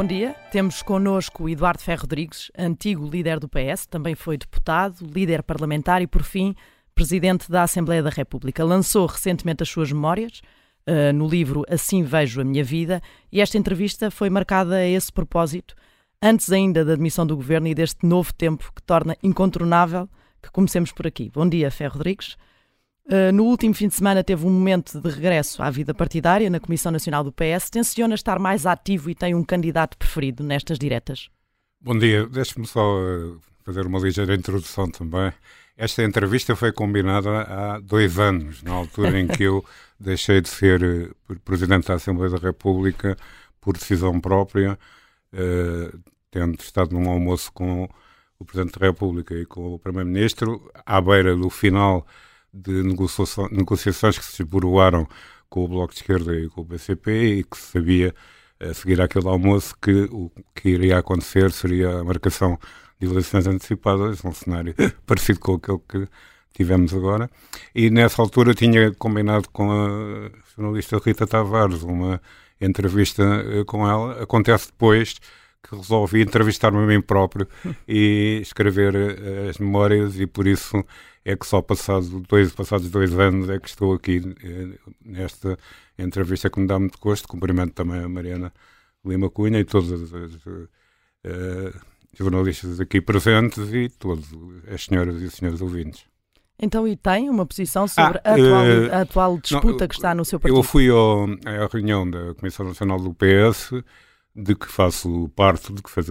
Bom dia. Temos connosco Eduardo Ferro Rodrigues, antigo líder do PS, também foi deputado, líder parlamentar e, por fim, presidente da Assembleia da República. Lançou recentemente as suas memórias uh, no livro Assim Vejo a Minha Vida e esta entrevista foi marcada a esse propósito, antes ainda da admissão do governo e deste novo tempo que torna incontornável que comecemos por aqui. Bom dia, Ferro Rodrigues. Uh, no último fim de semana teve um momento de regresso à vida partidária na Comissão Nacional do PS. Tenciona estar mais ativo e tem um candidato preferido nestas diretas? Bom dia. Deixe-me só uh, fazer uma ligeira introdução também. Esta entrevista foi combinada há dois anos, na altura em que eu deixei de ser uh, Presidente da Assembleia da República por decisão própria, tendo estado num almoço com o Presidente da República e com o Primeiro-Ministro, à beira do final de negociações que se esboroaram com o Bloco de Esquerda e com o PCP e que se sabia, a seguir àquele almoço, que o que iria acontecer seria a marcação de eleições antecipadas, um cenário parecido com aquele que tivemos agora. E nessa altura tinha combinado com a jornalista Rita Tavares uma entrevista eh, com ela. Acontece depois que resolvi entrevistar-me a mim próprio e escrever eh, as memórias e por isso é que só passado dois, passados dois anos é que estou aqui eh, nesta entrevista que me dá muito gosto. Cumprimento também a Mariana Lima Cunha e todas as, as uh, jornalistas aqui presentes e todas as senhoras e os senhores ouvintes. Então, e tem uma posição sobre ah, a, atual, uh, a, atual, disputa não, que está no seu partido? Eu fui ao, à reunião da Comissão Nacional do PS, de que faço parte, de que faz,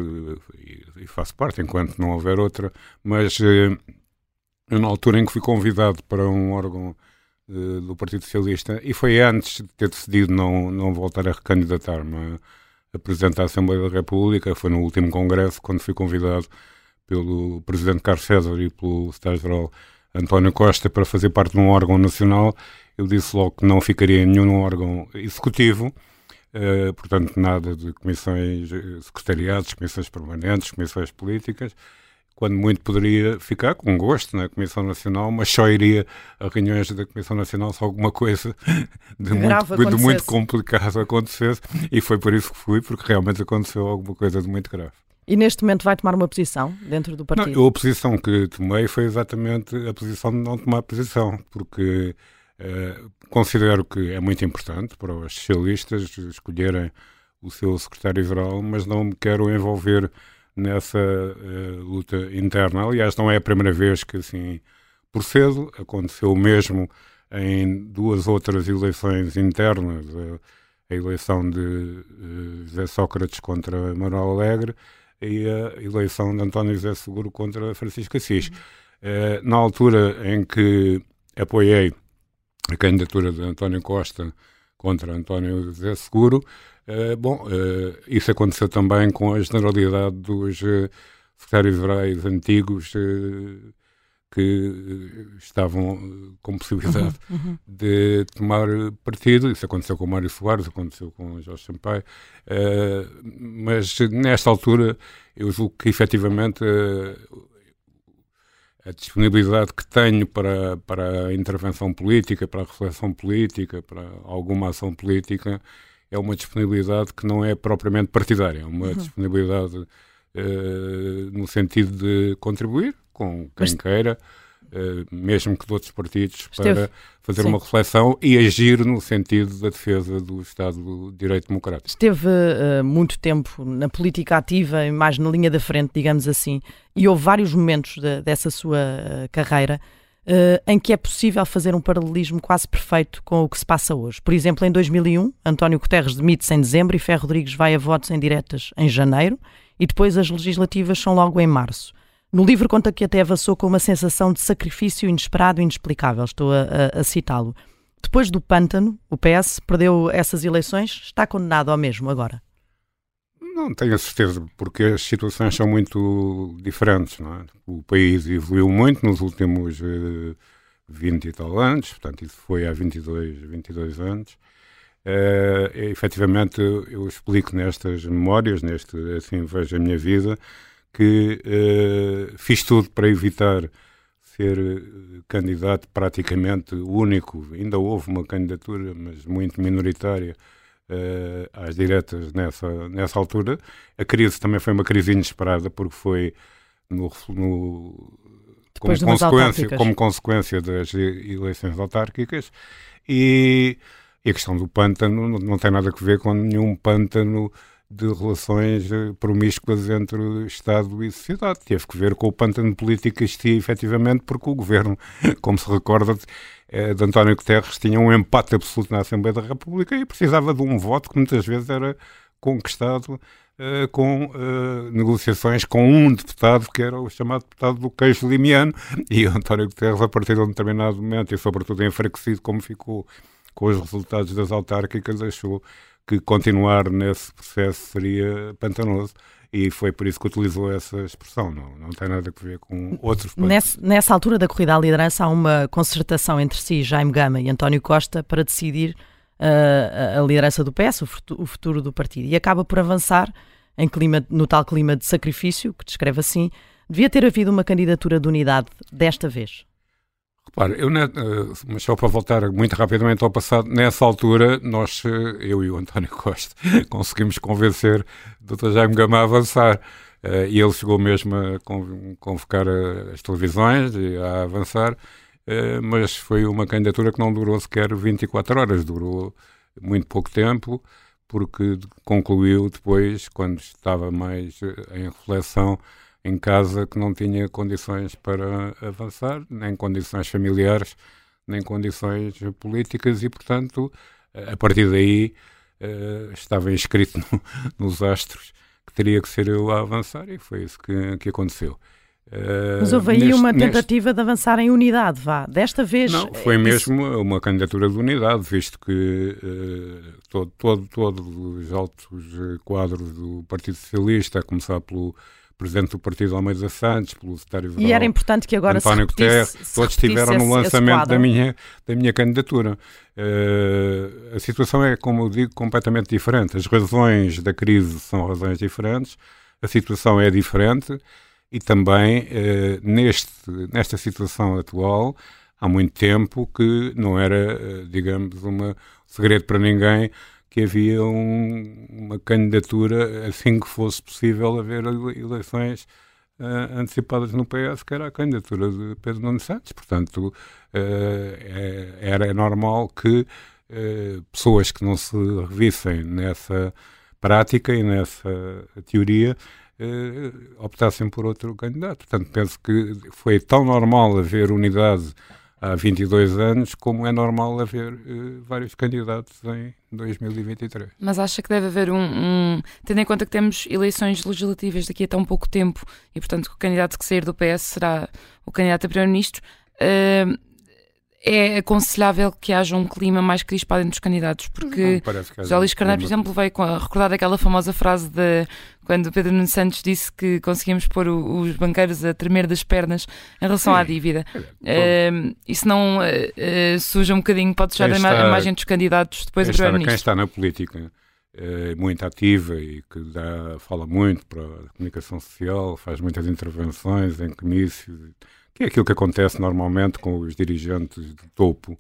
e faço parte enquanto não houver outra, mas uh, na altura em que fui convidado para um órgão uh, do Partido Socialista, e foi antes de ter decidido não, não voltar a recandidatar-me a Presidente da Assembleia da República, foi no último congresso, quando fui convidado pelo Presidente Carlos César e pelo Secretário-Geral António Costa para fazer parte de um órgão nacional, eu disse logo que não ficaria em nenhum órgão executivo, uh, portanto nada de comissões, eh, secretariados, comissões permanentes, comissões políticas, quando muito poderia ficar com gosto na Comissão Nacional, mas só iria a reuniões da Comissão Nacional se alguma coisa de, muito, de muito complicado acontecesse, e foi por isso que fui, porque realmente aconteceu alguma coisa de muito grave. E neste momento vai tomar uma posição dentro do partido? Não, a posição que tomei foi exatamente a posição de não tomar posição, porque eh, considero que é muito importante para os socialistas escolherem o seu secretário-geral, mas não me quero envolver nessa uh, luta interna. Aliás, não é a primeira vez que assim procedo, aconteceu mesmo em duas outras eleições internas, a, a eleição de uh, José Sócrates contra Manuel Alegre e a eleição de António José Seguro contra Francisco Assis. Uh, na altura em que apoiei a candidatura de António Costa contra António José Seguro, Uh, bom, uh, isso aconteceu também com a generalidade dos uh, secretários-gerais antigos que estavam com possibilidade uhum, uhum. de tomar partido. Isso aconteceu com o Mário Soares, aconteceu com o Jorge Sampaio. mas nesta altura eu julgo que efetivamente a disponibilidade que tenho para, para a intervenção política, para a reflexão política, para alguma ação política, é uma disponibilidade que não é propriamente partidária, é uma uhum. disponibilidade uh, no sentido de contribuir com quem Mas... queira, uh, mesmo que de outros partidos, Esteve... para fazer Sim. uma reflexão e agir no sentido da defesa do Estado de Direito Democrático. Esteve uh, muito tempo na política ativa, mais na linha da frente, digamos assim, e houve vários momentos de, dessa sua carreira uh, em que é possível fazer um paralelismo quase perfeito com o que se passa hoje. Por exemplo, em 2001, António Guterres demite-se em dezembro e Ferro Rodrigues vai a votos em diretas em janeiro e depois as legislativas são logo em março. No livro conta que até avançou com uma sensação de sacrifício inesperado e inexplicável. Estou a, a, a citá-lo. Depois do pântano, o PS perdeu essas eleições, está condenado ao mesmo agora. Não tenho a certeza, porque as situações são muito diferentes. É? O país evoluiu muito nos últimos uh, eh, 20 e tal anos, portanto, isso foi há 22, 22 anos. Uh, efetivamente, eu explico nestas memórias, neste assim vejo a minha vida, que uh, fiz tudo para evitar ser candidato praticamente único. Ainda houve uma candidatura, mas muito minoritária, uh, às diretas nessa, nessa altura. A crise também foi uma crise inesperada, porque foi no, no como, consequência, como consequência das eleições autárquicas e, e, a questão do pântano não, não tem nada a ver com nenhum pântano de relações eh, promíscuas entre Estado e sociedade. Teve que ver com o pântano político que existia efetivamente, porque o governo, como se recorda, eh, de António Guterres tinha um empate absoluto na Assembleia da República e precisava de um voto que muitas vezes era conquistado uh, com uh, negociações com um deputado que era o chamado deputado do queijo limiano. E António Guterres, a partir de um determinado momento e sobretudo enfraquecido como ficou com os resultados das autárquicas, achou que continuar nesse processo seria pantanoso. E foi por isso que utilizou essa expressão, não, não tem nada a ver com outros Nessa, nessa altura da corrida à liderança há uma concertação entre si, Jaime Gama e António Costa, para decidir uh, a liderança do PS, o futuro do partido, e acaba por avançar em clima, no tal clima de sacrifício, que descreve assim, devia ter havido uma candidatura de unidade desta vez. Repare, eu, eh, mas só para voltar muito rapidamente ao passado, nessa altura, nós, eh, eu e o António Costa, conseguimos convencer o Dr. Jaime Gama a avançar. Eh, e ele chegou mesmo a convocar as televisões a avançar, mas foi uma candidatura que não durou sequer 24 horas, durou muito pouco tempo, porque concluiu depois, quando estava mais em reflexão, em casa que não tinha condições para avançar, nem condições familiares, nem condições políticas e, portanto, a partir daí uh, estava inscrito no, nos astros que teria que ser eu a avançar e foi isso que, que aconteceu. Uh, Mas houve aí neste, uma tentativa neste... de avançar em unidade, vá. Desta vez. Não, foi mesmo uma candidatura de unidade, visto que uh, todo, todo, todos os altos quadros do Partido Socialista, a começar pelo presidente do partido Almeida Santos, pelo secretário E era importante que agora António se repetisse, Guterres, todos estiveram no lançamento da minha, da minha candidatura. Uh, a situação é, como eu digo, completamente diferente. As razões da crise são razões diferentes, a situação é diferente e também uh, neste, nesta situação atual há muito tempo que não era, uh, digamos, um segredo para ninguém que havia um, uma candidatura, assim que fosse possível haver eleições uh, antecipadas no PS, que era a candidatura de Pedro Nuno Santos. Portanto, uh, era normal que uh, pessoas que não se revissem nessa prática e nessa teoria optassem por outro candidato. Portanto, penso que foi tão normal haver unidade há 22 anos, como é normal haver vários candidatos em 2023. Mas acha que deve haver um, um, Tendo em conta que temos eleições legislativas daqui a tão pouco tempo e, portanto, o candidato que sair do PS será o candidato a Primeiro-Ministro, uh, é aconselhável que haja um clima mais crispado entre os candidatos, porque José Luís Carneiro, por exemplo, veio a recordar aquela famosa frase de quando Pedro Nuno Santos disse que conseguíamos pôr o, os banqueiros a tremer das pernas em relação Sim. à dívida. Uh, isso não uh, suja um bocadinho, pode sujar a imagem dos candidatos depois do primeiro Quem está na política muito ativa e que dá, fala muito para a comunicação social, faz muitas intervenções em comícios que é aquilo que acontece normalmente com os dirigentes de topo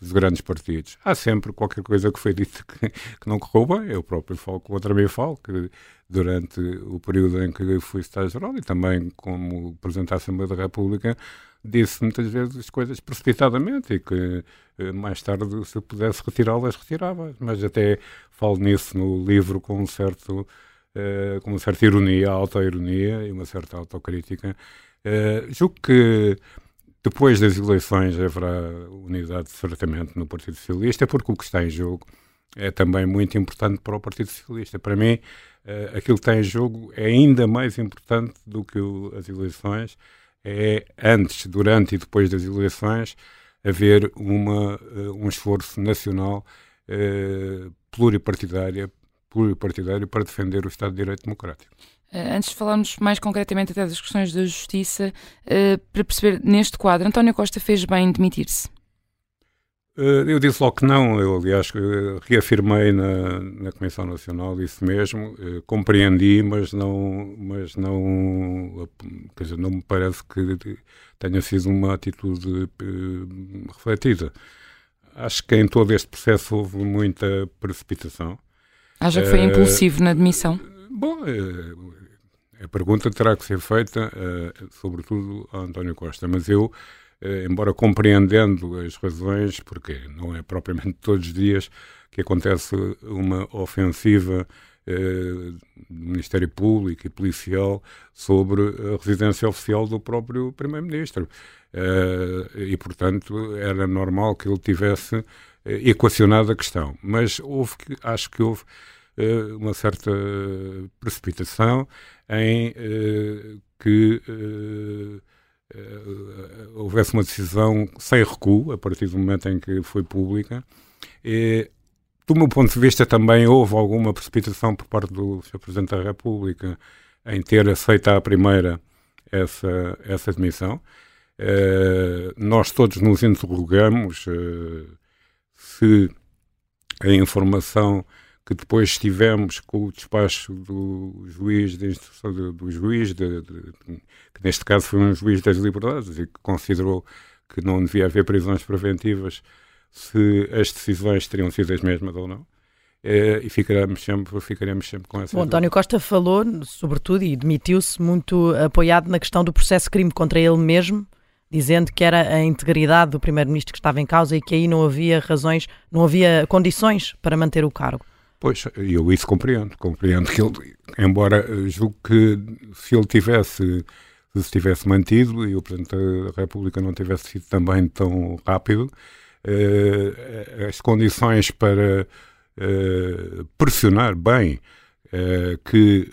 dos grandes partidos. Há sempre qualquer coisa que foi dito que, que não correu bem. Eu próprio falo com outra vez falo que durante o período em que fui Estado-Geral e também como Presidente da Assembleia da República disse muitas vezes as coisas precipitadamente e que eh, mais tarde, se pudesse retirá-las, retirava. Mas até falo nisso no livro com um certo, uh, com uma certa ironia, auto-ironia e uma certa autocrítica Uh, julgo que depois das eleições haverá unidade certamente no Partido Socialista, porque o que está em jogo é também muito importante para o Partido Socialista. Para mim, uh, aquilo que está em jogo é ainda mais importante do que o, as eleições. É antes, durante e depois das eleições haver uma, uh, um esforço nacional pluripartidário, pluripartidário para defender o Estado de Direito Democrático. Eh, antes de falarmos mais concretamente até das questões da justiça, uh, para perceber neste quadro, António Costa fez bem em demitir-se? Uh, eu disse logo que não, eu aliás reafirmei na, na Comissão Nacional isso mesmo, uh, compreendi, mas não, mas não, quer dizer, não me parece que tenha sido uma atitude refletida. Acho que em todo este processo houve muita precipitação Acha que foi impulsivo na admissão? Bom, a pergunta terá que ser feita, sobretudo a António Costa, mas eu embora compreendendo as razões, porque não é propriamente todos os dias que acontece uma ofensiva eh, do Ministério Público e policial sobre a residência oficial do próprio Primeiro-Ministro. E, portanto, era normal que ele tivesse equacionado a questão. Mas houve, acho que houve uma certa precipitação em que houvesse uma decisão sem recuo, a partir do momento em que foi pública. E, do meu ponto de vista, também houve alguma precipitação por parte do Sr. Presidente da República em ter aceito à primeira essa, essa admissão. Nós todos nos interrogamos se a informação que depois tivemos com o despacho do juiz de instrução do, do juiz, de, de, que neste caso foi um juiz das liberdades e que considerou que não devia haver prisões preventivas se as decisões teriam sido as mesmas ou não. Uh, e ficaremos sempre, ficaremos sempre com essa. O António Costa falou, sobretudo, e demitiu-se muito apoiado na questão do processo crime contra ele mesmo, dizendo que era a integridade do primeiro-ministro que estava em causa e que aí não havia razões, não havia condições para manter o cargo. Pois, eu isso compreendo. Compreendo que ele, embora julgo que se ele tivesse se tivesse mantido e o Presidente da República não tivesse sido também tão rápido, uh, as condições para uh, pressionar bem uh, que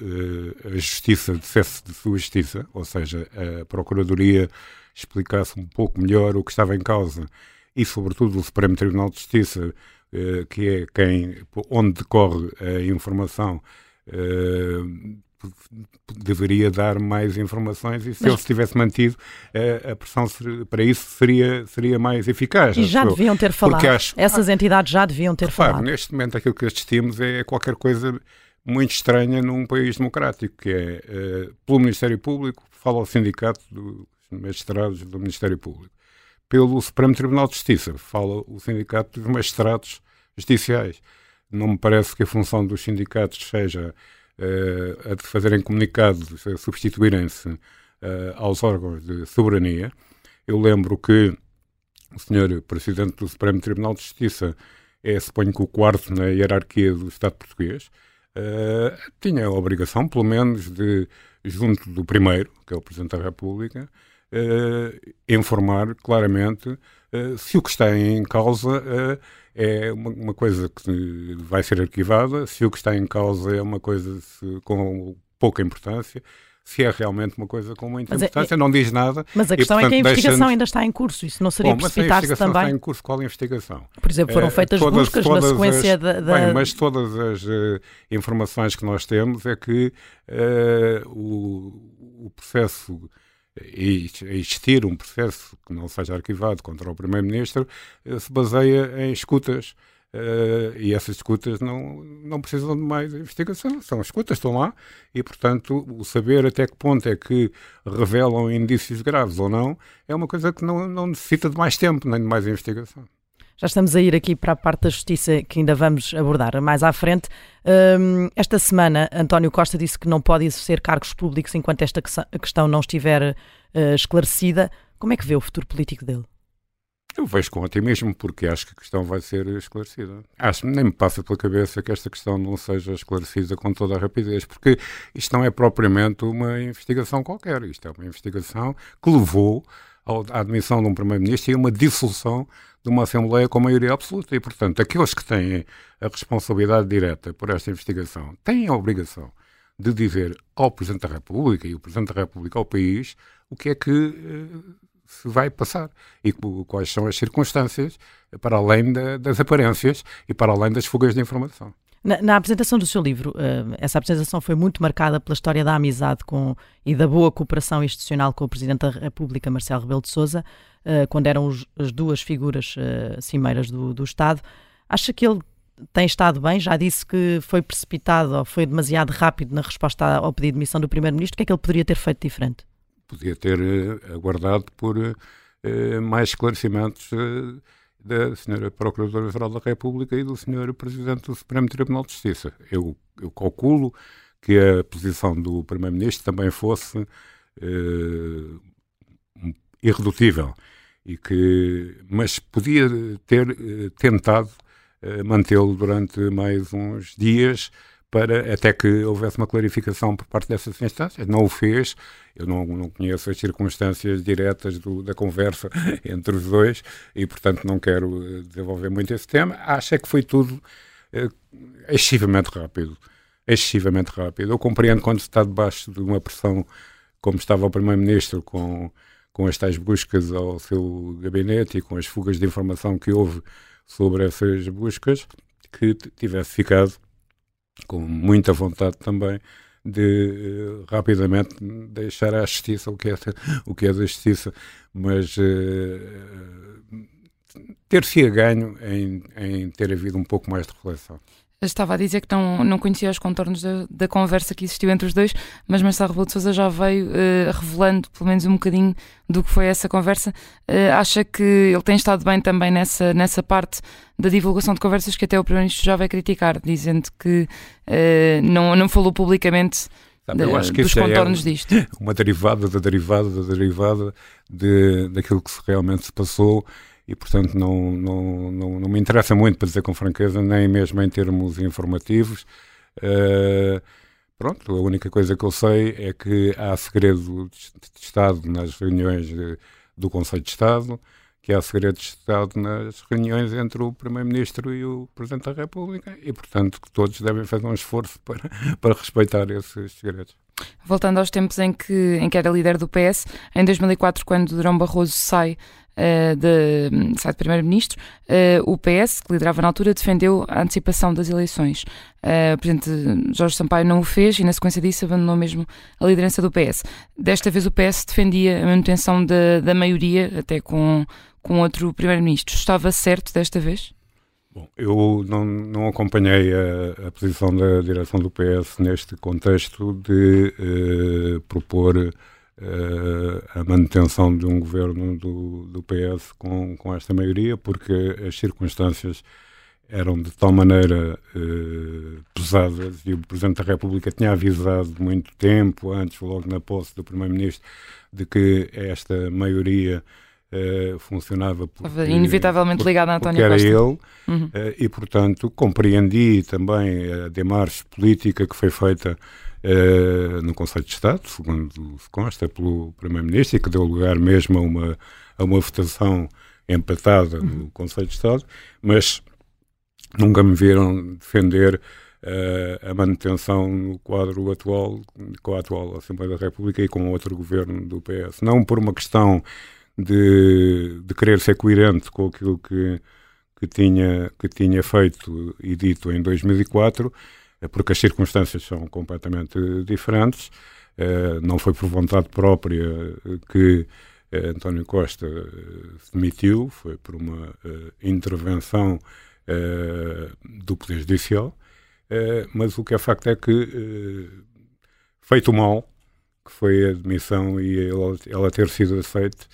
a Justiça dissesse de sua Justiça, ou seja, a Procuradoria explicasse um pouco melhor o que estava em causa e, sobretudo, o Supremo Tribunal de Justiça, que é quem, onde decorre a informação, deveria dar mais informações e se Mas... ele se tivesse mantido a, a pressão para isso seria, seria mais eficaz. E já deviam ter falado. Acho, Essas entidades já deviam ter repare, falado. Neste momento aquilo que assistimos é qualquer coisa muito estranha num país democrático, que é, pelo Ministério Público, fala o sindicato dos magistrados do Ministério Público. Pelo Supremo Tribunal de Justiça, fala o sindicato dos magistrados judiciais. Não me parece que a função dos sindicatos seja uh, a fazerem comunicados, substituírem-se uh, aos órgãos de soberania. Eu lembro que o senhor Presidente do Supremo Tribunal de Justiça é, suponho que o quarto na hierarquia do Estado português, uh, tinha a obrigação, pelo menos, de, junto do primeiro, que é o Presidente da República, uh, informar claramente uh, se o que está em causa é uma, uma, coisa que vai ser arquivada, se o que está em causa é uma coisa se, com pouca importância, se é realmente uma coisa com muita mas é- importância, é, não diz nada. Mas a questão e, portanto, é que a investigação ainda está em curso, isso não seria precipitar-se também? está em curso, qual investigação? Por exemplo, foram feitas todas, buscas todas na sequência as, da, da... Bem, mas todas as uh, informações que nós temos é que uh, o, o processo existir um processo que não seja arquivado contra o Primeiro-Ministro eh, se baseia em escutas. Uh, e essas escutas não, não precisam de mais investigação, são escutas, estão lá, e portanto o saber até que ponto é que revelam indícios graves ou não é uma coisa que não, não necessita de mais tempo nem de mais investigação. Já estamos a ir aqui para a parte da justiça que ainda vamos abordar mais à frente. Um, esta semana, António Costa disse que não pode exercer cargos públicos enquanto esta questão não estiver uh, esclarecida. Como é que vê o futuro político dele? Eu vejo com otimismo, porque acho que a questão vai ser esclarecida. Acho nem me passa pela cabeça que esta questão não seja esclarecida com toda a rapidez, porque isto não é propriamente uma investigação qualquer. Isto é uma investigação que levou à admissão de um Primeiro-Ministro e uma dissolução de uma Assembleia com maioria absoluta. E, portanto, aqueles que têm a responsabilidade direta por esta investigação têm a obrigação de dizer ao Presidente da República e o Presidente da República ao país o que é que uh, se vai passar e quais são as circunstâncias para além da, das aparências e para além das fugas de informação. Na, na, apresentação do seu livro, uh, essa apresentação foi muito marcada pela história da amizade com, e da boa cooperação institucional com o Presidente da República, Marcelo Rebelo de Sousa, uh, quando eram os, as duas figuras uh, cimeiras do, do Estado. Acha que ele tem estado bem? Já disse que foi precipitado ou foi demasiado rápido na resposta ao pedido de missão do Primeiro-Ministro. O que é que ele poderia ter feito diferente? Podia ter aguardado por mais esclarecimentos da Sra. Procuradora-Geral da República e do Sr. Presidente do Supremo Tribunal de Justiça. Eu, eu calculo que a posição do Primeiro-Ministro também fosse eh, irredutível e que mas podia ter eh, tentado eh, mantê-lo durante mais uns dias para até que houvesse uma clarificação por parte dessas instâncias. Não o fez. Eu não, não conheço as circunstâncias diretas do, da conversa entre os dois e, portanto, não quero eh, desenvolver muito esse tema. Acho é que foi tudo eh, excessivamente rápido. Excessivamente rápido. Eu compreendo quando se está debaixo de uma pressão, como estava o Primeiro-Ministro, com, com as tais buscas ao seu gabinete e com as fugas de informação que houve sobre essas buscas, que tivesse ficado com muita vontade também de uh, rapidamente deixar à justiça o que é, o que é da justiça, mas uh, ter-se ganho em, em ter havido um pouco mais de reflexão. Estava a dizer que não, não conhecia os contornos da, da conversa que existiu entre os dois, mas Marcelo Rebelo de Sousa já veio uh, revelando pelo menos um bocadinho do que foi essa conversa. Uh, acha que ele tem estado bem também nessa, nessa parte da divulgação de conversas que até o Primeiro-Ministro já vai criticar, dizendo que uh, não, não falou publicamente Sabe, eu acho que dos é contornos é disto. Uma derivada da derivada da derivada de, daquilo que realmente se passou e, portanto, não, não, não, não, me interessa muito, para dizer com franqueza, nem mesmo em termos informativos. Uh, pronto, a única coisa que eu sei é que há segredo de Estado nas reuniões de, do Conselho de Estado, que há segredo de Estado nas reuniões entre o Primeiro-Ministro e o Presidente da República e, portanto, que todos devem fazer um esforço para, para respeitar esses segredos. Voltando aos tempos em que, em que era líder do PS, em 2004, quando Durão Barroso sai de, sai de Primeiro-Ministro, uh, o PS, que liderava na altura, defendeu a antecipação das eleições. Uh, o Presidente Jorge Sampaio não o fez e, na sequência disso, abandonou mesmo a liderança do PS. Desta vez, o PS defendia a manutenção da, da maioria, até com, com outro Primeiro-Ministro. Estava certo desta vez? Bom, eu não, não acompanhei a, a, posição da direção do PS neste contexto de propor a manutenção de um governo do, do PS com, com esta maioria, porque as circunstâncias eram de tal maneira uh, pesadas e o Presidente da República tinha avisado muito tempo antes, logo na posse do Primeiro-Ministro, de que esta maioria uh, funcionava porque, inevitavelmente ligado a António era Costa. ele uhum. uh, e portanto compreendi também a demarche política que foi feita uh, no Conselho de Estado, segundo se consta pelo Primeiro-Ministro e que deu lugar mesmo a uma, a uma votação empatada uhum. no Conselho de Estado, mas nunca me viram defender a manutenção no quadro atual, com a atual Assembleia da República e com outro governo do PS. Não por uma questão de, de querer ser coerente com aquilo que, que, tinha, que tinha feito e dito em 2004, eh, porque as circunstâncias são completamente diferentes. Uh, não foi por vontade própria que uh, António Costa se demitiu, foi por uma intervenção do Poder Judicial. mas o que é facto é que, feito mal, que foi a demissão e ela, ela ter sido aceita,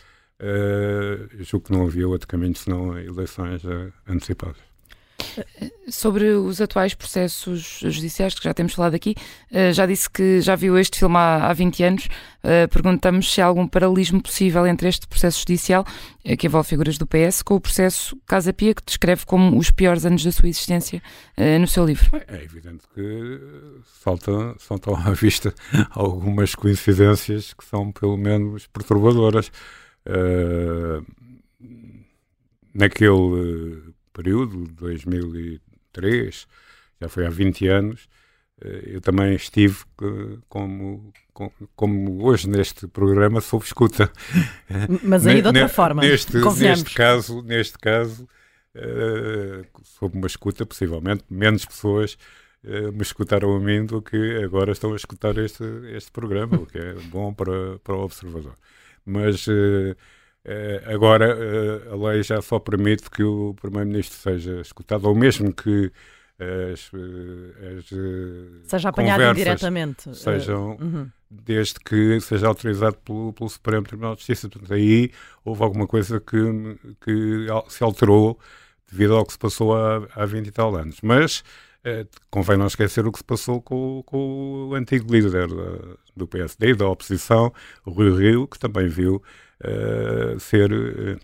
Uh, julgo que não havia outro caminho senão eleições uh, antecipadas. Sobre os atuais processos judiciais que já temos falado aqui, uh, já disse que já viu este filme há, há 20 anos. Uh, perguntamos se há algum paralelismo possível entre este processo judicial, uh, que envolve figuras do PS, com o processo Casa Pia, que descreve como os piores anos da sua existência no seu livro. É evidente que saltam, saltam à vista algumas coincidências que são, pelo menos, perturbadoras. Uh, naquele período, 2003, já foi há 20 anos, uh, eu também estive como, como, como, hoje neste programa sob escuta. Mas aí de outra forma, neste, neste caso, neste caso uh, sob uma escuta, possivelmente menos pessoas uh, me escutaram a mim do que agora estão a escutar este, este programa, o que é bom para, para o observador mas uh, agora uh, a lei já só permite que o Primeiro-Ministro seja escutado, ou mesmo que as, as seja apanhado diretamente sejam uhum. desde que seja autorizado pelo, pelo, Supremo Tribunal de Justiça. Portanto, aí houve alguma coisa que, que se alterou devido ao que se passou há, há 20 e tal anos. Mas eh, convém não esquecer o que se passou com, com o antigo líder da, do PSD, da oposição, o Rui Rio, que também viu uh, ser uh,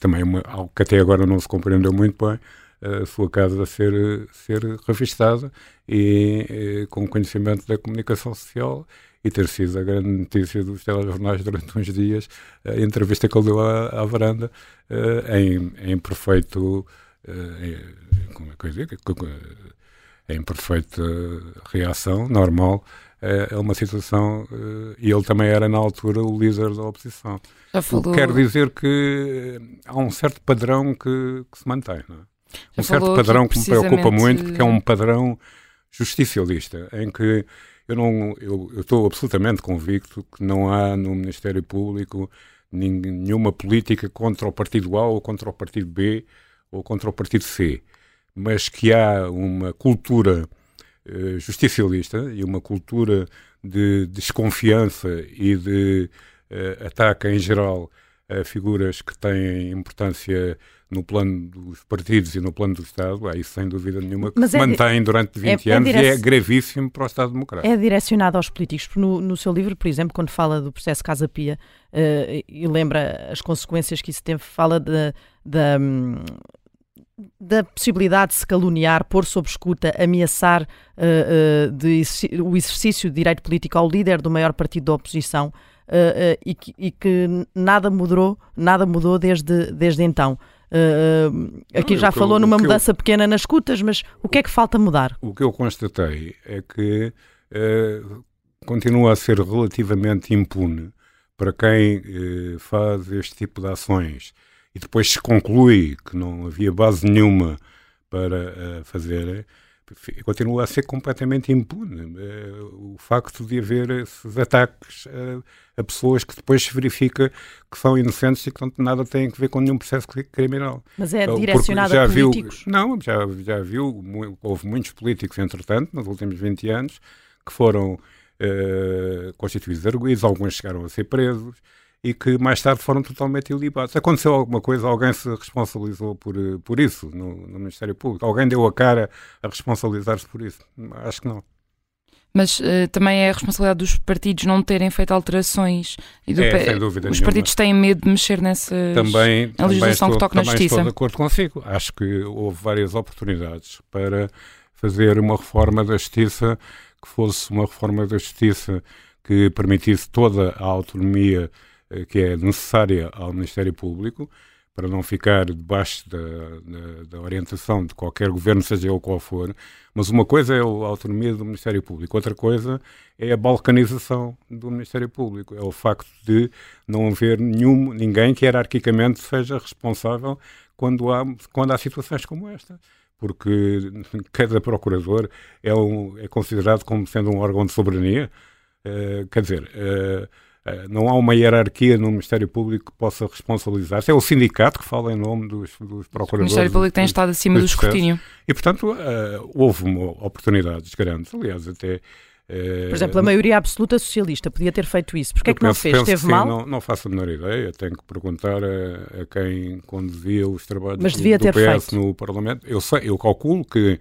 também uma, algo que até agora não se compreendeu muito bem, a sua casa ser, ser revistada e, com conhecimento da comunicação social e ter sido a grande notícia dos telejornais durante uns dias, a entrevista que ele deu à, à varanda em, em perfeito como é que eu dizer, em perfeita reação, normal, é uma situação, e ele também era na altura o líder da oposição. Falou... Quer dizer que há um certo padrão que, que se mantém, não é? Um certo padrão que, que me preocupa muito, porque é um padrão justicialista, em que eu não eu estou absolutamente convicto que não há no Ministério Público nenhuma política contra o partido A ou contra o partido B ou contra o partido C, mas que há uma cultura uh, justicialista e uma cultura de desconfiança e de uh, ataque em geral a figuras que têm importância no plano dos partidos e no plano do Estado, há isso sem dúvida nenhuma, que Mas se é mantém durante 20 é, é anos e é gravíssimo para o Estado Democrático. É direcionado aos políticos. No, no seu livro, por exemplo, quando fala do processo Casa Pia uh, e lembra as consequências que isso teve, fala da. Da possibilidade de se caluniar, pôr sob escuta, ameaçar uh, uh, de, o exercício de direito político ao líder do maior partido da oposição uh, e, que, e, que, nada mudou, nada mudou desde, desde então. aqui Não, já falou eu, numa mudança eu, pequena nas escutas, mas o que é que falta mudar? O que eu constatei é que continua a ser relativamente impune para quem faz este tipo de ações e depois se conclui que não havia base nenhuma para uh, fazer, continua a ser completamente impune. Uh, o facto de haver esses ataques uh, a pessoas que depois se verifica que são inocentes e que não, nada têm a ver com nenhum processo criminal. Mas é direcionado a políticos? Viu, não, já, já viu, houve muitos políticos, entretanto, nos últimos 20 anos, que foram constituídos arguídos, alguns chegaram a ser presos, e que mais tarde foram totalmente ilibados. Aconteceu alguma coisa, alguém se responsabilizou por, por isso no, no Ministério Público? Alguém deu a cara a responsabilizar-se por isso? Acho que não. Mas uh, também é a responsabilidade dos partidos não terem feito alterações. E do é, sem dúvida Os nenhuma. partidos têm medo de mexer nessa também, legislação também que toca na justiça. Estou de acordo consigo. Acho que houve várias oportunidades para fazer uma reforma da justiça que fosse uma reforma da justiça que permitisse toda a autonomia eh, que é necessária ao Ministério Público para não ficar debaixo da, da, da, orientação de qualquer governo, seja ele qual for. Mas uma coisa é a autonomia do Ministério Público, outra coisa é a balcanização do Ministério Público. É o facto de não haver nenhum, ninguém que hierarquicamente seja responsável quando há, quando há situações como esta. Porque cada procurador é, um, é considerado como sendo um órgão de soberania. Uh, quer dizer. Uh, eh, não há uma hierarquia no Ministério Público que possa responsabilizar-se. É o sindicato que fala em nome dos, dos procuradores. O Ministério Público tem estado acima do escrutínio. E, portanto, uh, houve oportunidades grandes, aliás, até. Uh, Por exemplo, a maioria absoluta socialista podia ter feito isso. Porquê é que não fez? Esteve mal? Não, não faço a menor ideia. Tenho que perguntar a, a quem conduzia os trabalhos Mas devia do, ter PS feito. no Parlamento. Eu, sei, eu calculo que,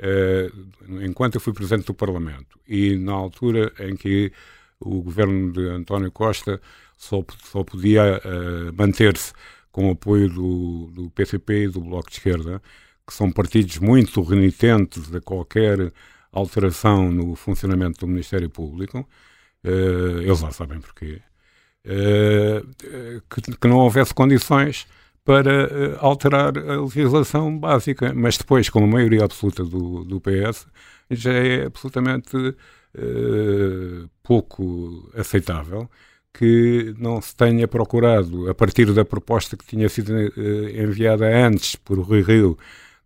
uh, enquanto eu fui Presidente do Parlamento e na altura em que o governo de António Costa só, só podia uh, manter-se com o apoio do, do PCP e do Bloco de Esquerda, que são partidos muito renitentes a qualquer alteração no funcionamento do Ministério Público, uh, eles lá sabem porquê, uh, que, que, não houvesse condições para alterar a legislação básica. Mas depois, com a maioria absoluta do, do PS, já é absolutamente uh, pouco aceitável que não se tenha procurado, a partir da proposta que tinha sido uh, enviada antes por Rui Rio,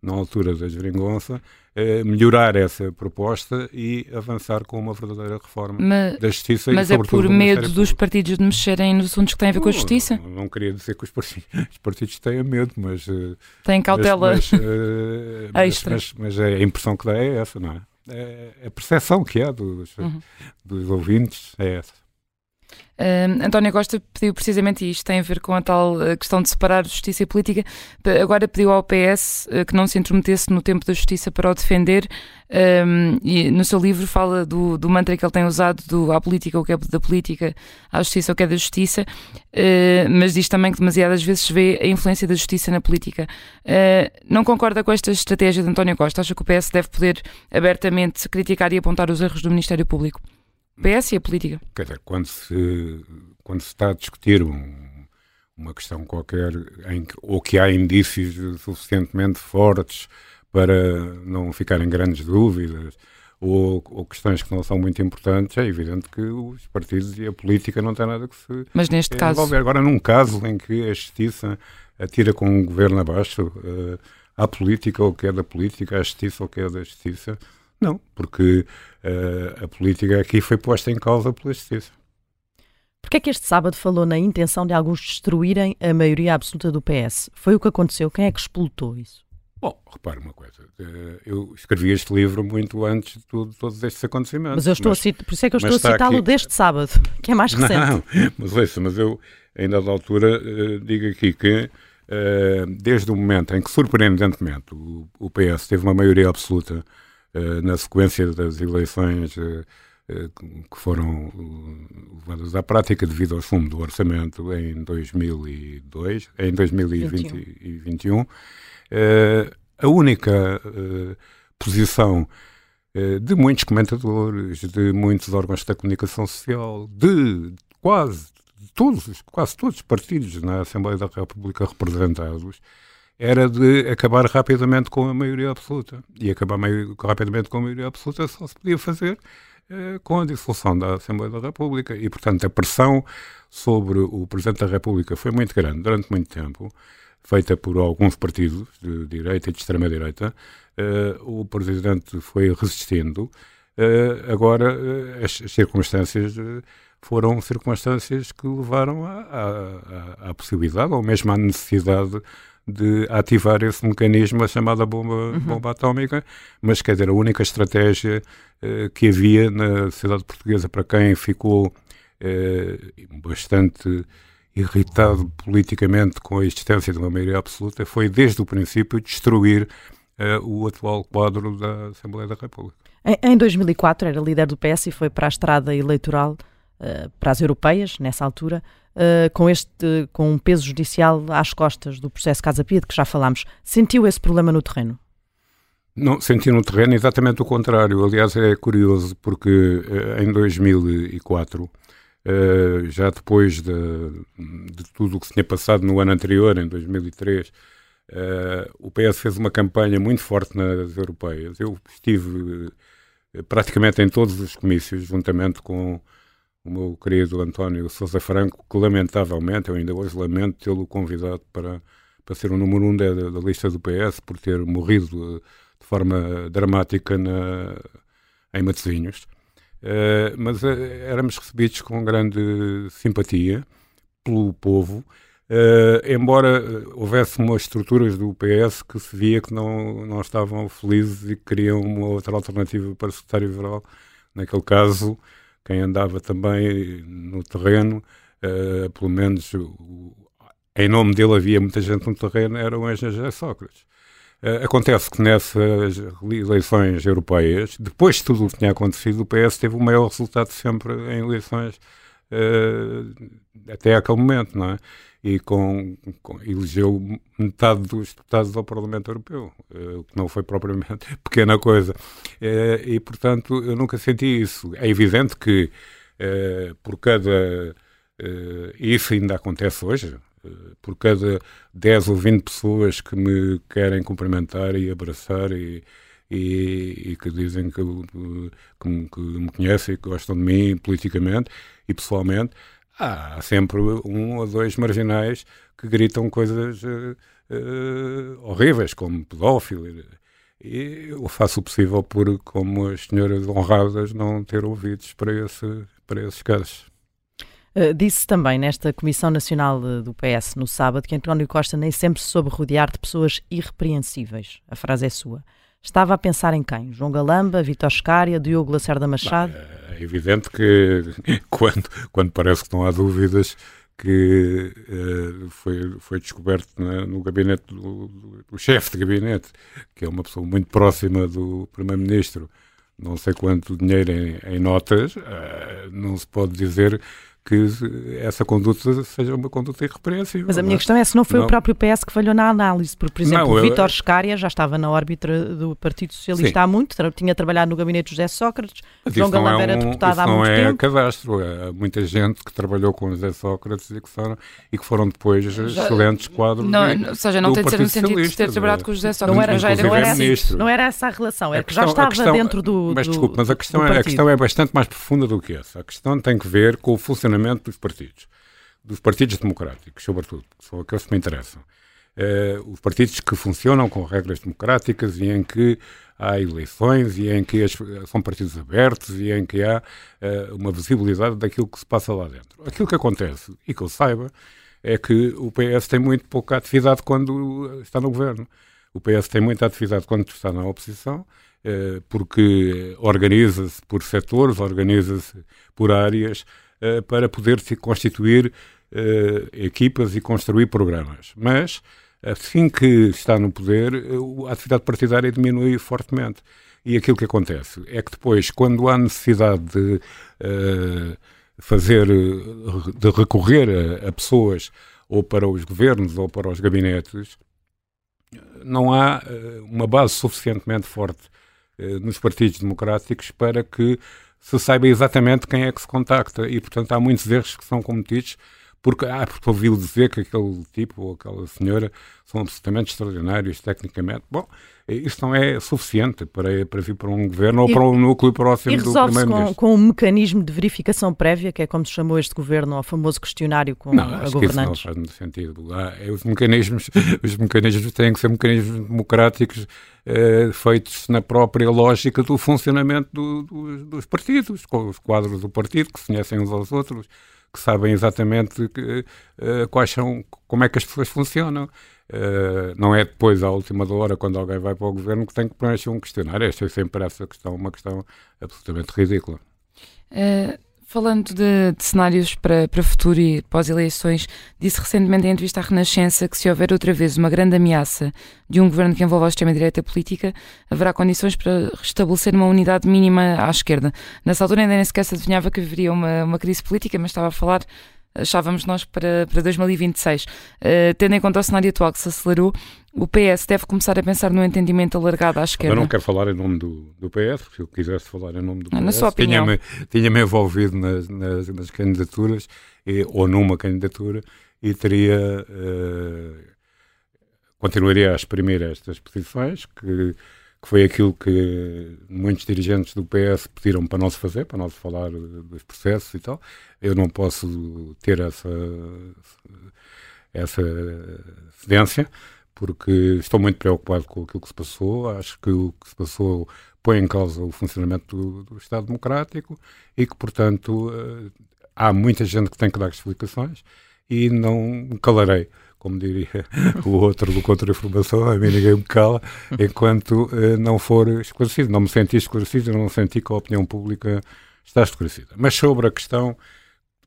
na altura da Geringonça, eh, melhorar essa proposta e avançar com uma verdadeira reforma mas, da justiça. Mas e, é por medo dos partidos de mexerem nos assuntos que têm a ver com a justiça? Não, não queria dizer que os partidos, os partidos têm medo, mas. Eh, têm cautela mas, mas, uh, extra. Mas, mas, a impressão que dá é essa, não é? É a percepção que há dos, uhum. dos ouvintes é essa. Uh, António Costa pediu precisamente isto, tem a ver com a tal uh, questão de separar justiça e política. Agora pediu ao PS uh, que não se intrometesse no tempo da justiça para o defender. e no seu livro fala do, do mantra que ele tem usado do à política o que é da política, à justiça o que é da justiça, uh, mas diz também que demasiadas vezes vê a influência da justiça na política. não concorda com esta estratégia de António Costa? Acha que o PS deve poder abertamente criticar e apontar os erros do Ministério Público? PS e a política. Quer dizer, quando se, quando se está a discutir um, uma questão qualquer em que, ou que há indícios suficientemente fortes para não ficarem grandes dúvidas, ou, ou, questões que não são muito importantes, é evidente que os partidos e a política não têm nada que se Mas neste caso... envolver. Agora, num caso em que a justiça atira com o governo abaixo, uh, a política ou que é da política, a justiça ou que é da justiça, não, porque uh, a política aqui foi posta em causa pela justiça. Porquê é que este sábado falou na intenção de alguns destruírem a maioria absoluta do PS? Foi o que aconteceu? Quem é que explotou isso? Bom, repare uma coisa. Eh, eu escrevi este livro muito antes de tudo, todos estes acontecimentos. Mas eu estou mas, a citar, por isso é que eu estou a citá-lo aqui... deste sábado, que é mais recente. Não, mas ouça, mas eu, ainda da altura, uh, digo aqui que desde o momento em que, surpreendentemente, o, PS teve uma maioria absoluta na sequência das eleições que foram levadas à prática devido ao sumo do orçamento em 2002, em 2021, a única posição de muitos comentadores, de muitos órgãos da comunicação social, de quase todos, quase todos os partidos na Assembleia da República representados, era de acabar rapidamente com a maioria absoluta. E acabar rapidamente com a maioria absoluta só se podia fazer eh, com a dissolução da Assembleia da República. E, portanto, a pressão sobre o Presidente da República foi muito grande durante muito tempo, feita por alguns partidos de direita e de extrema-direita. Eh, o Presidente foi resistindo. Eh, agora, as, as circunstâncias foram circunstâncias que levaram à, à, possibilidade, ou mesmo à necessidade de ativar esse mecanismo, a chamada bomba, uhum. bomba atómica, mas quer dizer, a única estratégia uh, que havia na sociedade portuguesa para quem ficou uh, bastante irritado politicamente com a existência de uma maioria absoluta foi, desde o princípio, destruir uh, o atual quadro da Assembleia da República. Em, em 2004 era líder do PS e foi para a estrada eleitoral para as europeias, nessa altura uh, com, este, com um peso judicial às costas do processo Casa Pia, de que já falámos. Sentiu esse problema no terreno? Não, senti no terreno exatamente o contrário. Aliás, é curioso porque uh, em 2004, uh, já depois de, de, tudo o que se tinha passado no ano anterior, em 2003, o PS fez uma campanha muito forte nas europeias. Eu estive praticamente em todos os comícios, juntamente com o meu querido António Sousa Franco, que lamentavelmente, eu ainda hoje lamento tê-lo convidado para, para ser o número um da, da lista do PS por ter morrido de, de forma dramática na, em Matosinhos. Uh, mas uh, éramos recebidos com grande simpatia pelo povo, uh, embora houvesse umas estruturas do PS que se via que não, não estavam felizes e que queriam uma outra alternativa para o secretário-geral. Naquele caso, quem andava também no terreno, uh, pelo menos o, em nome dele havia muita gente no terreno, era o engenheiro Sócrates. Uh, acontece que nessas eleições europeias, depois de tudo o que tinha acontecido, o PS teve o maior resultado sempre em eleições uh, até aquele momento, não é? E com, com, elegeu metade dos deputados ao Parlamento Europeu, uh, o que não foi propriamente pequena coisa. Uh, e, portanto, eu nunca senti isso. É evidente que uh, por cada. isso ainda acontece hoje. por cada 10 ou 20 pessoas que me querem cumprimentar e abraçar e, e, e que dizem que, que, que me conhecem e que gostam de mim politicamente e pessoalmente, há sempre um ou dois marginais que gritam coisas uh, uh, horríveis, como pedófilo. E, eu faço o possível por, como as senhoras honradas, não ter ouvidos para, esse, para esses casos. Uh, disse também nesta Comissão Nacional do PS no sábado que António Costa nem sempre soube rodear de pessoas irrepreensíveis. A frase é sua. Estava a pensar em quem? João Galamba, Vitor Scária, Diogo Lacerda Machado? É evidente que quando, quando parece que não há dúvidas que uh, foi, foi descoberto no gabinete do, do, do chefe de gabinete, que é uma pessoa muito próxima do primeiro-ministro, não sei quanto dinheiro em, em notas, uh, não se pode dizer que essa conduta seja uma conduta irrepreensível. Mas a minha é? questão é se não foi não. o próprio PS que falhou na análise, porque, por exemplo, não, Vítor Scária já estava na órbita do Partido Socialista Sim. há muito, tinha trabalhado no gabinete de José Sócrates, Mas João Galamba é um, era deputado há muito tempo. não é cadastro, é muita gente que trabalhou com José Sócrates e que foram, e que foram depois já, excelentes quadros não, de, Ou seja, não tem de ser no sentido de ter trabalhado com José Sócrates. Não era, já era, não, era, não era essa a relação, era a que já estava questão, dentro do Mas desculpe, mas a questão, é, a questão é bastante mais profunda do que essa. A questão tem que ver com o funcionamento dos partidos dos partidos democráticos, sobretudo, que são aqueles que me interessam. Uh, os partidos que funcionam com regras democráticas e em que há eleições e em que as, são partidos abertos e em que há uh, uma visibilidade daquilo que se passa lá dentro. Aquilo que acontece, e que eu saiba, é que o PS tem muito pouca atividade quando está no governo. O PS tem muita atividade quando está na oposição, uh, porque organiza-se por setores, organiza-se por áreas, eh, para poder se constituir uh, equipas e construir programas. Mas, assim que está no poder, a atividade partidária diminui fortemente. E aquilo que acontece é que depois, quando há necessidade de uh, fazer, de recorrer a, a, pessoas ou para os governos ou para os gabinetes, não há uh, uma base suficientemente forte uh, nos partidos democráticos para que se saiba exatamente quem é que se contacta. E, portanto, há muitos erros que são cometidos porque, ah, porque ouviu dizer que aquele tipo ou aquela senhora são absolutamente extraordinários tecnicamente. Bom, isso não é suficiente para, para vir para um governo ou para um núcleo próximo e do primeiro-ministro. Com, com um mecanismo de verificação prévia, que é como se chamou este governo, ao famoso questionário com não, a acho governantes? Que isso não faz sentido. Ah, os, mecanismos, os mecanismos têm que ser mecanismos democráticos eh, feitos na própria lógica do funcionamento do, do, dos partidos, com os quadros do partido, que se conhecem uns aos outros, que sabem exatamente que, uh, quais são, como é que as pessoas funcionam. Uh, não é depois, à última hora, quando alguém vai para o governo, que tem que preencher um questionário. Esta é sempre essa questão, uma questão absolutamente ridícula. Uh, Falando de, de, cenários para, para futuro e pós-eleições, disse recentemente em entrevista à Renascença que se houver outra vez uma grande ameaça de um governo que envolva a extrema-direita política, haverá condições para restabelecer uma unidade mínima à esquerda. Nessa altura ainda nem sequer se adivinhava que haveria uma, uma crise política, mas estava a falar achávamos nós para, para 2026. Uh, eh, tendo em conta o cenário atual que se acelerou, o PS deve começar a pensar no entendimento alargado à esquerda. Eu não quero falar em nome do, do PS, porque se eu quisesse falar em nome do PS, na sua opinião. tinha-me tinha envolvido nas, nas, nas candidaturas, e, ou numa candidatura, e teria. Uh, continuaria a exprimir estas posições, que que foi aquilo que muitos dirigentes do PS pediram para não se fazer, para não se falar dos processos e tal. Eu não posso ter essa, essa cedência, porque estou muito preocupado com aquilo que se passou. Acho que o que se passou põe em causa o funcionamento do, do Estado Democrático e que, portanto, eh, há muita gente que tem que dar explicações e não calarei como diria o outro do Contra-Informação, a mim ninguém me cala, enquanto uh, não for esclarecido. Não me senti esclarecido, não senti que a opinião pública está esclarecida. Mas sobre a questão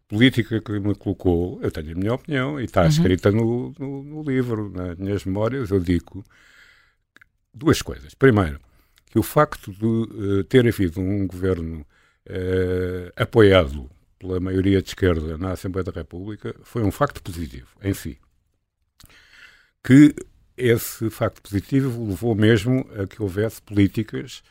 política que me colocou, eu tenho a minha opinião e está uhum. escrita no, no, no, livro, nas minhas memórias, eu digo duas coisas. Primeiro, que o facto de uh, ter havido um governo uh, apoiado pela maioria de esquerda na Assembleia da República foi um facto positivo em si que esse facto positivo levou mesmo a que houvesse políticas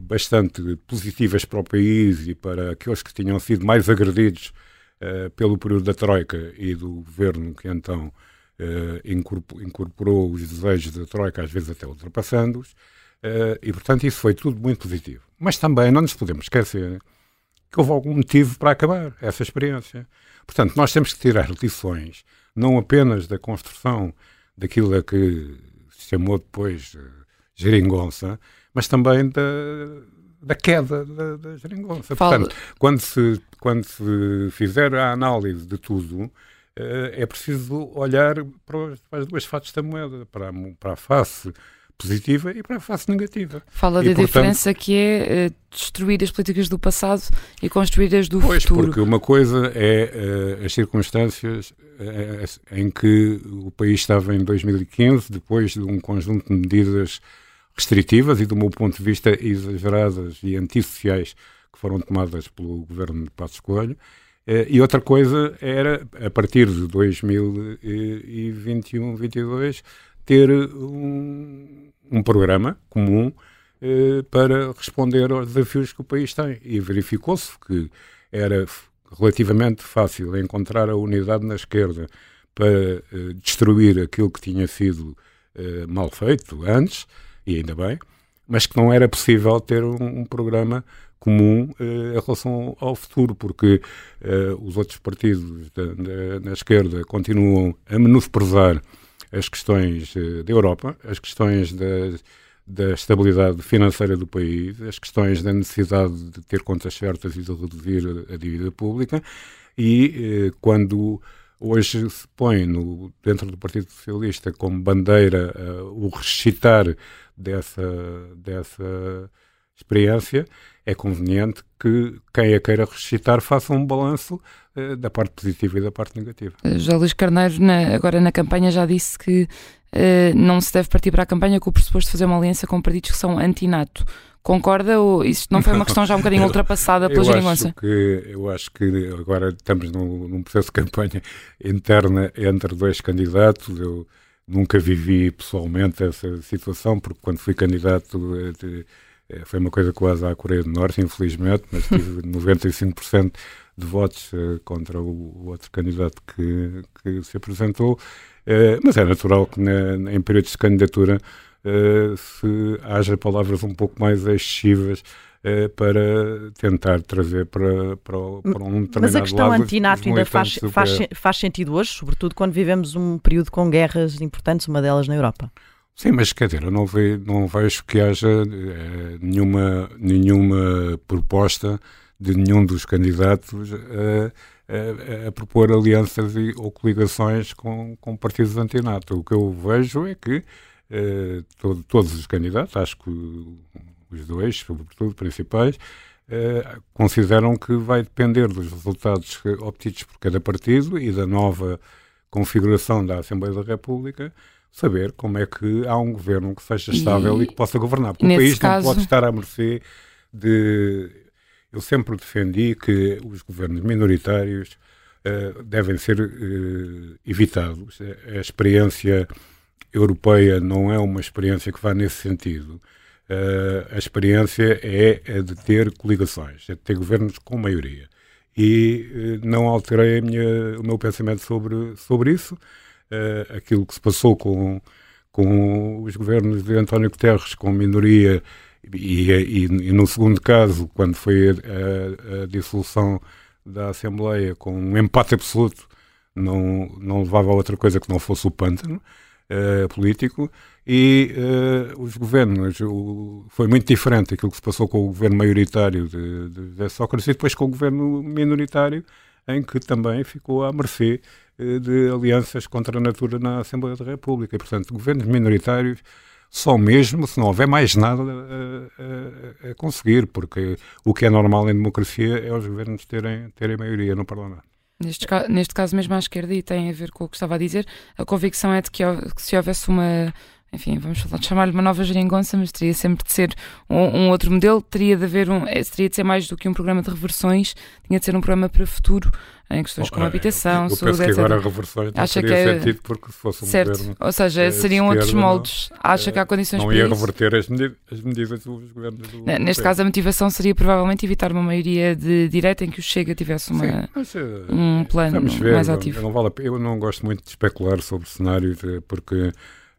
bastante positivas para o país e para aqueles que tinham sido mais agredidos uh, pelo período da Troika e do governo que então uh, incorporou, os desejos da Troika, às vezes até ultrapassando-os, uh, e portanto isso foi tudo muito positivo. Mas também não nos podemos esquecer que houve algum motivo para acabar essa experiência. Portanto, nós temos que tirar lições, não apenas da construção daquilo a que se chamou depois geringonça, mas também da, da queda da, da geringonça. Fala. Portanto, quando se, quando se fizer a análise de tudo, é preciso olhar para, as duas faces da moeda, para a, para a face positiva e para a face negativa. Fala e, da portanto, diferença que é uh, destruir as políticas do passado e construir as do pois, futuro. porque uma coisa é uh, as circunstâncias uh, em que o país estava em 2015, depois de um conjunto de medidas restritivas e, do meu ponto de vista, exageradas e antissociais que foram tomadas pelo governo de Passos Coelho. E outra coisa era, a partir de 2021, 2022, ter um, um programa comum eh, para responder aos desafios que o país tem. E verificou-se que era relativamente fácil encontrar a unidade na esquerda para eh, destruir aquilo que tinha sido eh, mal feito antes, e ainda bem, mas que não era possível ter um, um programa comum eh, em relação ao futuro, porque eh, os outros partidos da, da, na esquerda continuam a menosprezar as questões eh, da Europa, as questões da, da estabilidade financeira do país, as questões da necessidade de ter contas certas e de reduzir a, dívida pública, e eh, quando hoje se põe no, dentro do Partido Socialista como bandeira uh, o ressuscitar dessa, dessa experiência, é conveniente que quem a queira ressuscitar faça um balanço uh, da parte positiva e da parte negativa. Já Luís Carneiro, na, agora na campanha, já disse que uh, não se deve partir para a campanha com o pressuposto de fazer uma aliança com partidos que são anti-NATO. Concorda ou isso não foi uma questão já um bocadinho ultrapassada pela geringonça? Eu acho que agora estamos num, num processo de campanha interna entre dois candidatos. Eu nunca vivi pessoalmente essa situação, porque quando fui candidato eh, de, foi uma coisa quase à Coreia do Norte, infelizmente, mas tive 95% de votos uh, contra o, outro candidato que, que se apresentou. Uh, mas é natural que na, em períodos de candidatura uh, se haja palavras um pouco mais excessivas para tentar trazer para, para, para um determinado Mas a questão antinato ainda faz, faz, faz sentido hoje, sobretudo quando vivemos um período com guerras importantes, uma delas na Europa? Sim, mas quer dizer, eu não, vejo, não vejo que haja é, nenhuma, nenhuma proposta de nenhum dos candidatos a, a, a propor alianças e, ou coligações com, com partidos antinato. O que eu vejo é que é, todo, todos os candidatos, acho que os dois, sobretudo, principais, é, consideram que vai depender dos resultados obtidos por cada partido e da nova configuração da Assembleia da República saber como é que há um governo que seja estável e, e que possa governar. Porque o país caso... não pode estar à mercê de. Eu sempre defendi que os governos minoritários uh, devem ser uh, evitados. A experiência europeia não é uma experiência que vá nesse sentido. Uh, a experiência é, é, de ter coligações, é de ter governos com maioria. E não alterei minha, o meu pensamento sobre, sobre isso uh, aquilo que se passou com, com os governos de António Guterres, com minoria, e, e, e no segundo caso, quando foi a, a, dissolução da Assembleia com um empate absoluto, não, não levava a outra coisa que não fosse o pântano uh, político, e uh, os governos, o, foi muito diferente aquilo que se passou com o governo maioritário de, de, de Sócrates e depois com o governo minoritário, em que também ficou à mercê de alianças contra a natura na Assembleia da República. E, portanto, governos minoritários só mesmo se não houver mais nada a, a, a, conseguir, porque o que é normal em democracia é os governos terem, terem maioria no Parlamento. Neste, neste caso mesmo à esquerda, e tem a ver com o que estava a dizer, a convicção é de que, que se houvesse uma enfim, vamos chamar-lhe uma nova geringonça, mas teria sempre de ser um, um, outro modelo, teria de haver um, eh, teria de ser mais do que um programa de reversões, tinha de ser um programa para o futuro, em questões oh, como habitação, eu saúde, penso que agora a reversões não Acha que é... sentido porque se fosse um certo. governo... Ou seja, é, seriam outros moldes. Não, Acha é, que há condições não ia reverter as, medidas, as medidas dos governos do Neste governo. caso, a motivação seria provavelmente evitar uma maioria de direita em que o Chega tivesse uma, Sim, mas, uh, um plano ver, mais ativo. Não, vale eu não gosto muito de especular sobre cenários porque...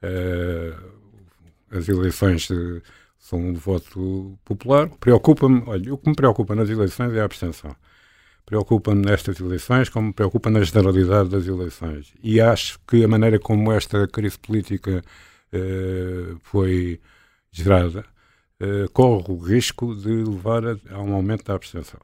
Uh, as eleições eh, são um voto popular. Preocupa-me, olha, o que me preocupa nas eleições é a abstenção. Preocupa-me nestas eleições, como me preocupa na generalidade das eleições. E acho que a maneira como esta crise política eh, foi gerada corre o risco de levar a, a um aumento da abstenção.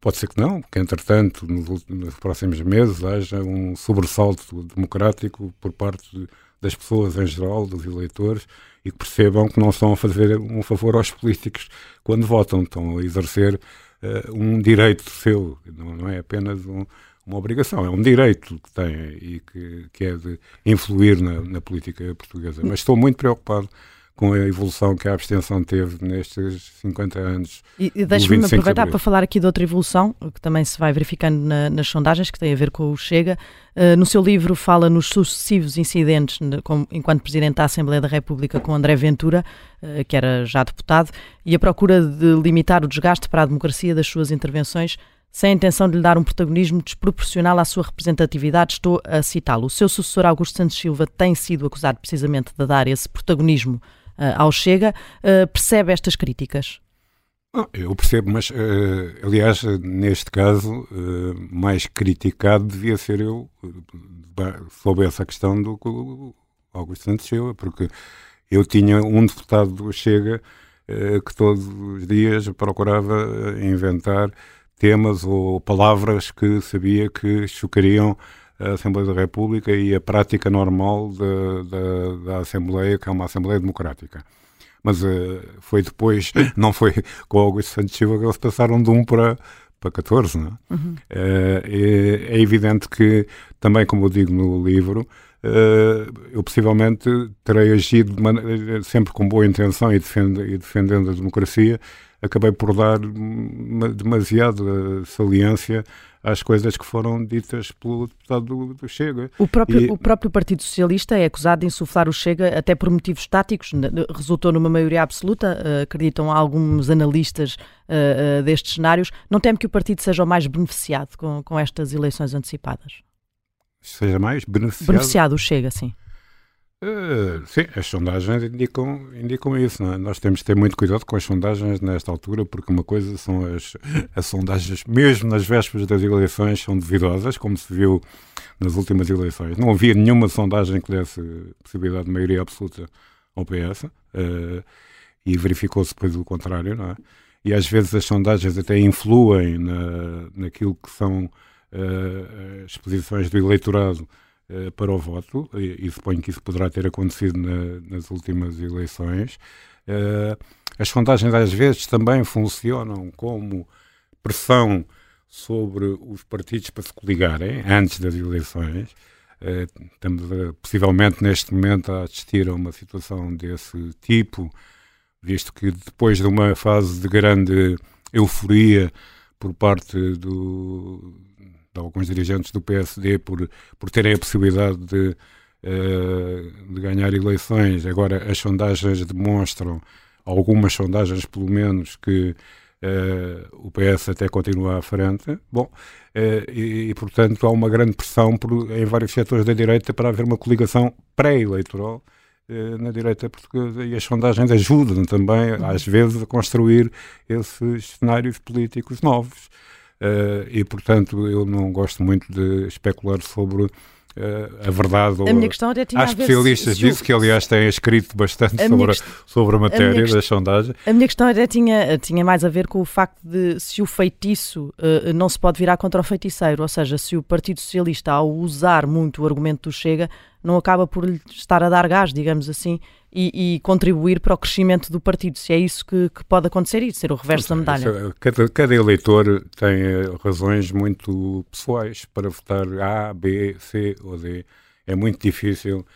Pode ser que não, que entretanto, nos, nos, próximos meses, haja um sobressalto democrático por parte de, das pessoas em geral, dos eleitores, e que percebam que não estão a fazer um favor aos políticos quando votam, estão a exercer uh, um direito seu, não, não é apenas um, uma obrigação, é um direito que têm e que, que é de influir na, na política portuguesa. Mas estou muito preocupado com a evolução que a abstenção teve nestes 50 anos. E, e deixe-me aproveitar para falar aqui de outra evolução, que também se vai verificando na, nas sondagens, que tem a ver com o Chega. Uh, no seu livro fala nos sucessivos incidentes com, enquanto Presidente da Assembleia da República com André Ventura, uh, que era já deputado, e a procura de limitar o desgaste para a democracia das suas intervenções sem a intenção de lhe dar um protagonismo desproporcional à sua representatividade, estou a citá-lo. O seu sucessor Augusto Santos Silva tem sido acusado precisamente de dar esse protagonismo ao Chega. Uh, percebe estas críticas? Eu percebo, mas uh, aliás, neste caso, mais criticado devia ser eu sobre essa questão do Augusto Santos Silva, porque eu tinha um deputado do Chega que todos os dias procurava inventar temas ou palavras que sabia que chocariam a Assembleia da República e a prática normal da, da, da Assembleia, que é uma Assembleia Democrática. Mas uh, foi depois, não foi com Augusto Santos Silva que eles passaram de 1 para, para 14, não é? Uhum. Uh, é, é, evidente que, também como eu digo no livro, uh, eu possivelmente terei agido sempre com boa intenção e, defend, e defendendo a democracia, acabei por dar demasiada saliência às coisas que foram ditas pelo deputado do, do Chega. O próprio, e... o próprio Partido Socialista é acusado de insuflar o Chega até por motivos táticos, resultou numa maioria absoluta, uh, acreditam alguns analistas uh, destes cenários. Não teme que o partido seja o mais beneficiado com, com estas eleições antecipadas? Seja mais beneficiado? Beneficiado, o Chega, sim. Uh, sim, as sondagens indicam, indicam isso. É? Nós temos de ter muito cuidado com as sondagens nesta altura, porque uma coisa são as, as sondagens, mesmo nas vésperas das eleições, são duvidosas, como se viu nas últimas eleições. Não havia nenhuma sondagem que desse possibilidade de maioria absoluta ao PS, uh, eh, e verificou-se depois o contrário, não é? E às vezes as sondagens até influem na, naquilo que são uh, as posições do eleitorado eh, para o voto, e, e, suponho que isso poderá ter acontecido na, nas últimas eleições. Uh, as sondagens às vezes também funcionam como pressão sobre os partidos para se coligarem antes das eleições. Uh, estamos possivelmente neste momento a assistir a uma situação desse tipo, visto que depois de uma fase de grande euforia por parte do, de alguns dirigentes do PSD por, por terem a possibilidade de, uh, de ganhar eleições. Agora, as sondagens demonstram, algumas sondagens pelo menos, que uh, o PS até continua à frente. Bom, uh, e, e, portanto, há uma grande pressão por, em vários setores da direita para haver uma coligação pré-eleitoral na direita portuguesa e as sondagens ajudam também, às vezes, a construir esses cenários políticos novos. Uh, e, portanto, eu não gosto muito de especular sobre Uh, a verdade. A minha questão até tinha Há especialistas disso que, aliás, têm escrito bastante a sobre, sobre a matéria a da sondagem. A minha questão até tinha, tinha mais a ver com o facto de se o feitiço uh, não se pode virar contra o feiticeiro, ou seja, se o Partido Socialista, ao usar muito o argumento do Chega, não acaba por lhe estar a dar gás, digamos assim, e, e, contribuir para o crescimento do partido. Se é isso que, que pode acontecer e ser o reverso da medalha. É, cada, cada, eleitor tem eh, razões muito pessoais para votar A, B, C ou D. É muito difícil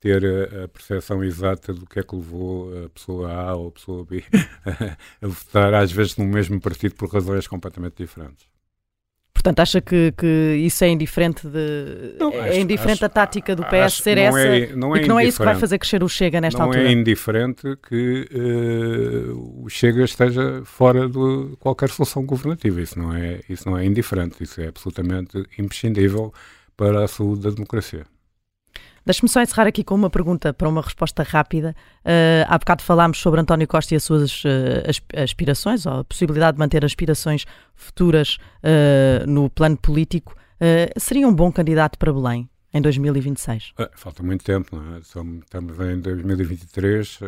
ter a, a percepção exata do que é que levou a pessoa A ou a pessoa B a votar, às vezes, no mesmo partido por razões completamente diferentes. Portanto, acha que, que isso é indiferente de não, é acho, indiferente acho, a tática do PS ser essa é, não é e que não é isso que vai fazer crescer o Chega nesta não altura? Não é indiferente que uh, o Chega esteja fora de qualquer solução governativa. Isso não é isso não é indiferente. Isso é absolutamente imprescindível para a saúde da democracia. Deixe-me só encerrar aqui com uma pergunta para uma resposta rápida. Uh, há bocado falámos sobre António Costa e as suas uh, aspirações, ou a possibilidade de manter aspirações futuras uh, no plano político. Seria um bom candidato para Belém? em 2026? É, falta muito tempo, não é? Estamos em 2023.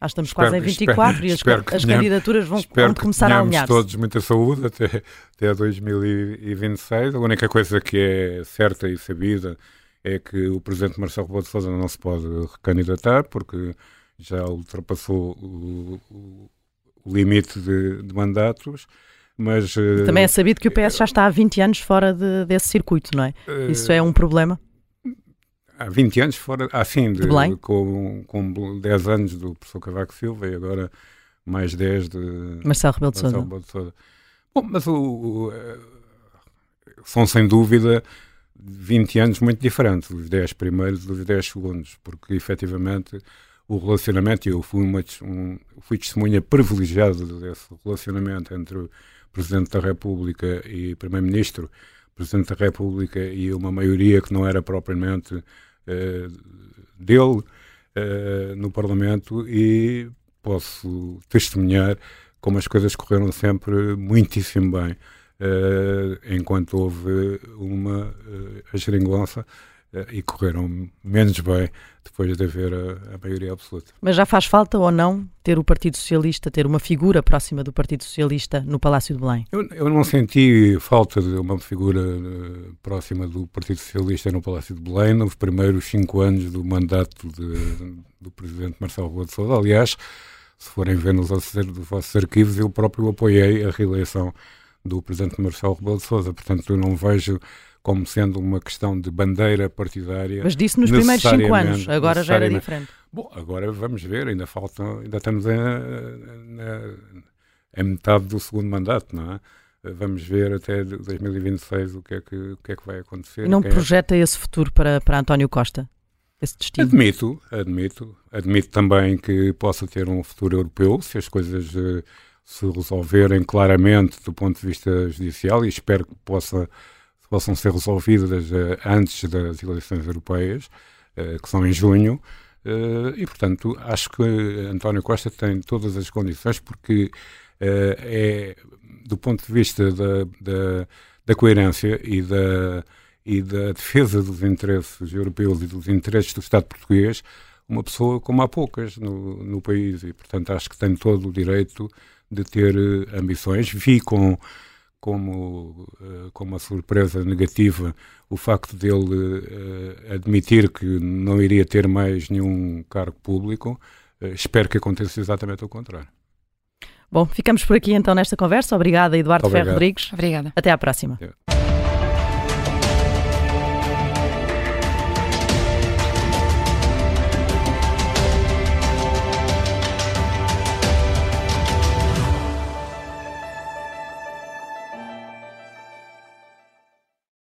Ah, estamos espero, quase em 24 espero, e as, as candidaturas vão, vão começar a alinhar-se. todos muita saúde até, até 2026. A única coisa que é certa e sabida é que o presidente Marcelo Rebelo de Sousa não se pode recandidatar porque já ultrapassou o, o, o limite de, de, mandatos. Mas, Também é sabido que o PS já está há 20 anos fora de, desse circuito, não é? Isso é um problema? há 20 anos fora, assim, de, de com, com 10 anos do professor Cavaco Silva e agora mais 10 de Marcelo Rebelo de Sousa. Sousa. Bom, mas o, o, eh, são sem dúvida 20 anos muito diferentes, os 10 primeiros dos 10 segundos, porque efetivamente o relacionamento, e eu fui, uma, um, fui testemunha privilegiada desse relacionamento entre o Presidente da República e Primeiro-Ministro, Presidente da República e uma maioria que não era propriamente eh, dele uh, no Parlamento e posso testemunhar como as coisas correram sempre muitíssimo bem, enquanto houve uma uh, a geringonça uh, e correram menos bem depois de haver a, a, maioria absoluta. Mas já faz falta ou não ter o Partido Socialista, ter uma figura próxima do Partido Socialista no Palácio de Belém? Eu, eu não senti falta de uma figura uh, próxima do Partido Socialista no Palácio de Belém nos primeiros cinco anos do mandato de, do Presidente Marcelo Rebelo de Sousa. Aliás, se forem ver nos vossos arquivos, eu próprio apoiei a reeleição do Presidente Marcelo Rebelo de Sousa. Portanto, eu não vejo como sendo uma questão de bandeira partidária. Mas disse nos primeiros cinco anos, agora já era diferente. Bom, agora vamos ver, ainda falta, ainda estamos em, em metade do segundo mandato, não é? Vamos ver até 2026 o que é que, o que, é que vai acontecer. E não é projeta é... esse futuro para, para António Costa? Esse destino? Admito, admito. Admito também que possa ter um futuro europeu, se as coisas uh, se resolverem claramente do ponto de vista judicial e espero que possa possam ser resolvidas uh, antes das eleições europeias, uh, que são em junho, uh, e, portanto, acho que António Costa tem todas as condições, porque é, do ponto de vista da, da, da coerência e da, e da defesa dos interesses europeus e dos interesses do Estado português, uma pessoa como há poucas no, no país, e, portanto, acho que tem todo o direito de ter ambições. Vi com como, eh, como uma surpresa negativa o facto dele uh, admitir que não iria ter mais nenhum cargo público. Uh, espero que aconteça exatamente o contrário. Bom, ficamos por aqui então nesta conversa. Obrigada, Eduardo Ferro Rodrigues. Obrigada. Até à próxima. É.